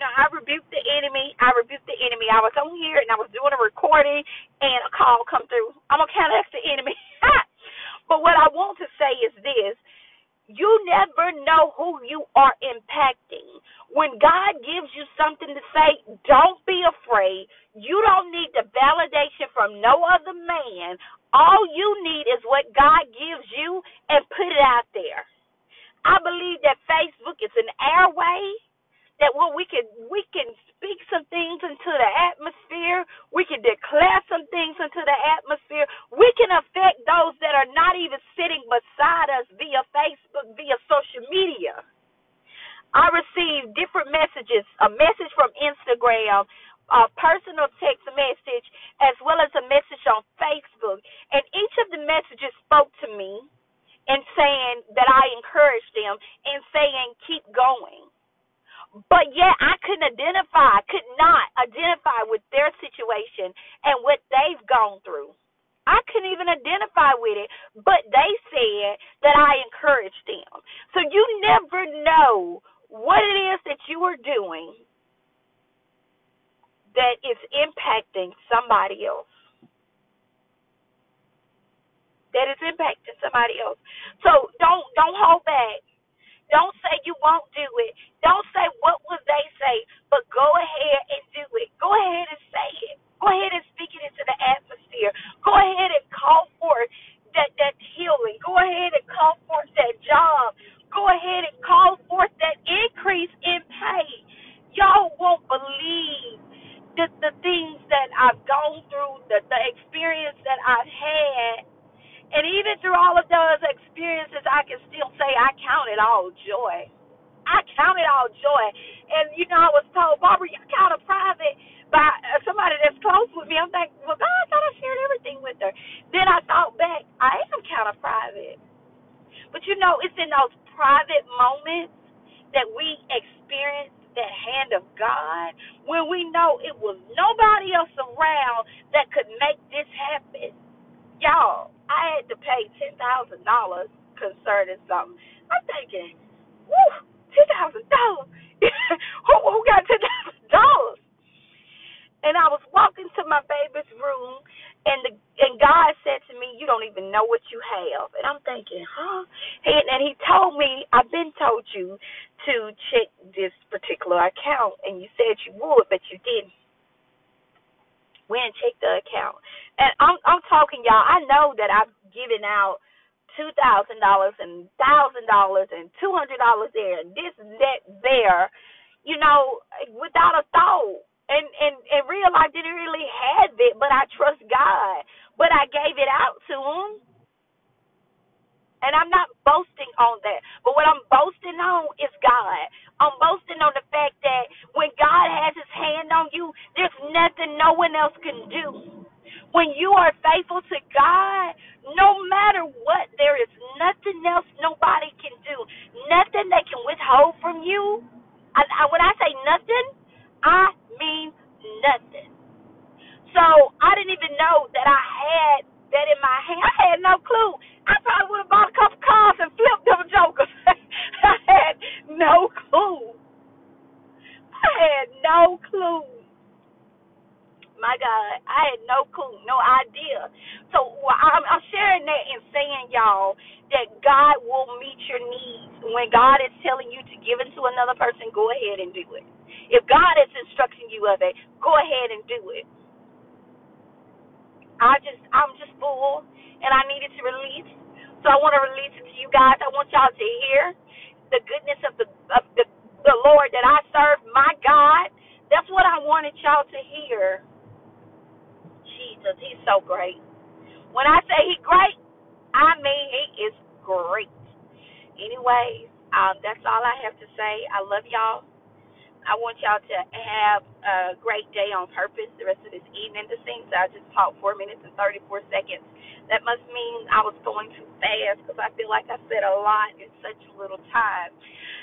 know, I rebuked the enemy. I rebuked the enemy. I was on here and I was doing a recording and a call come through. I'm gonna counteract the enemy. but what I want to say is this you never know who you are impacting. When God gives you something to say, don't be afraid. You don't need the validation from no other man. All you need is what God gives you and put it out there. I believe that Facebook is an airway that what we can we can speak some things into the atmosphere, we can declare some things into the atmosphere, we can affect those that are not even sitting beside us via Facebook, via social media. I received different messages, a message from Instagram, a personal text message, as well as a message on Facebook. And each of the messages spoke to me and saying that I encouraged them and saying, keep going. But yet I couldn't identify, could not identify with their situation and what they've gone through. I couldn't even identify with it, but they said that I encouraged them. So you never know what it is that you are doing that is impacting somebody else. That is impacting somebody else. So don't don't hold back. Don't say you won't do it. Don't say what would they say, but go ahead and do it. Go ahead and say it. Go ahead and speak it into the atmosphere. Go ahead and call forth that that healing. Go ahead and call forth that job. Go ahead and call forth that increase in pay. Y'all won't believe the the things that I've gone through, the the experience that I've had and even through all of those experiences, I can still say I count it all joy. I count it all joy. And, you know, I was told, Barbara, you count it private by uh, somebody that's close with me. I'm thinking, well, God, I thought I shared everything with her. Then I thought back, I am kind of private. But, you know, it's in those private moments that we experience the hand of God when we know it was nobody else around that could make this happen. Y'all, I had to pay ten thousand dollars concerning something. I'm thinking, woo, ten thousand dollars. who who got ten thousand dollars? And I was walking to my baby's room, and the and God said to me, "You don't even know what you have." And I'm thinking, huh? And, and He told me, "I've been told you to check this particular account, and you said you would, but you didn't." Went and checked the account, and I'm I'm talking y'all. I know that I've given out two thousand dollars and thousand dollars and two hundred dollars there and this and that there, you know, without a thought. And and and real I didn't really have it, but I trust God. But I gave it out to him. And I'm not boasting on that. But what I'm boasting on is God. I'm boasting on the fact that when God has his hand on you, there's nothing no one else can do. When you are faithful to God, no matter what, there is nothing else nobody can do. Nothing they can withhold from you. I, I, when I say nothing, I mean nothing. So I didn't even know that I had that in my hand. I had no clue. I probably would have bought a couple cars and flipped them jokers. I had no clue. I had no clue. My God, I had no clue, no idea. So well, I'm, I'm sharing that and saying, y'all, that God will meet your needs. When God is telling you to give it to another person, go ahead and do it. If God is instructing you of it, go ahead and do it. I just, I'm just full, and I needed to release. So I want to release it to you guys. I want y'all to hear the goodness of the of the the Lord that I serve, my God. That's what I wanted y'all to hear. Jesus, he's so great. When I say he's great, I mean he is great. Anyways, um, that's all I have to say. I love y'all. I want y'all to have a great day on purpose the rest of this evening. This seems I just talked four minutes and 34 seconds. That must mean I was going too fast because I feel like I said a lot in such a little time.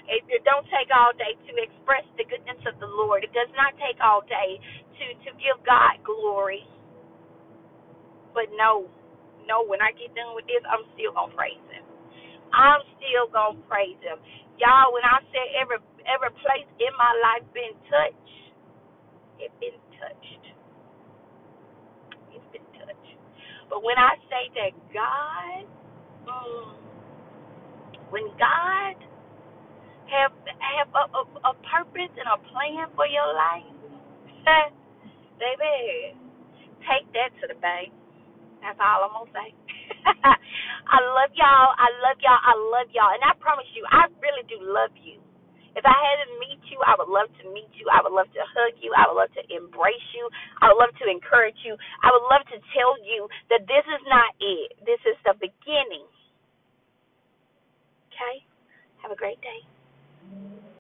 It, it don't take all day to express the goodness of the Lord. It does not take all day to to give God glory. But no, no, when I get done with this, I'm still gonna praise him. I'm still gonna praise him. Y'all, when I said every whatever place in my life been touched, it been touched. It's been touched. But when I say that God, mm, when God have have a, a, a purpose and a plan for your life, baby, take that to the bank. That's all I'm gonna say. I love y'all. I love y'all. I love y'all. And I promise you, I really do love you. If I had to meet you, I would love to meet you. I would love to hug you. I would love to embrace you. I would love to encourage you. I would love to tell you that this is not it. This is the beginning. Okay? Have a great day.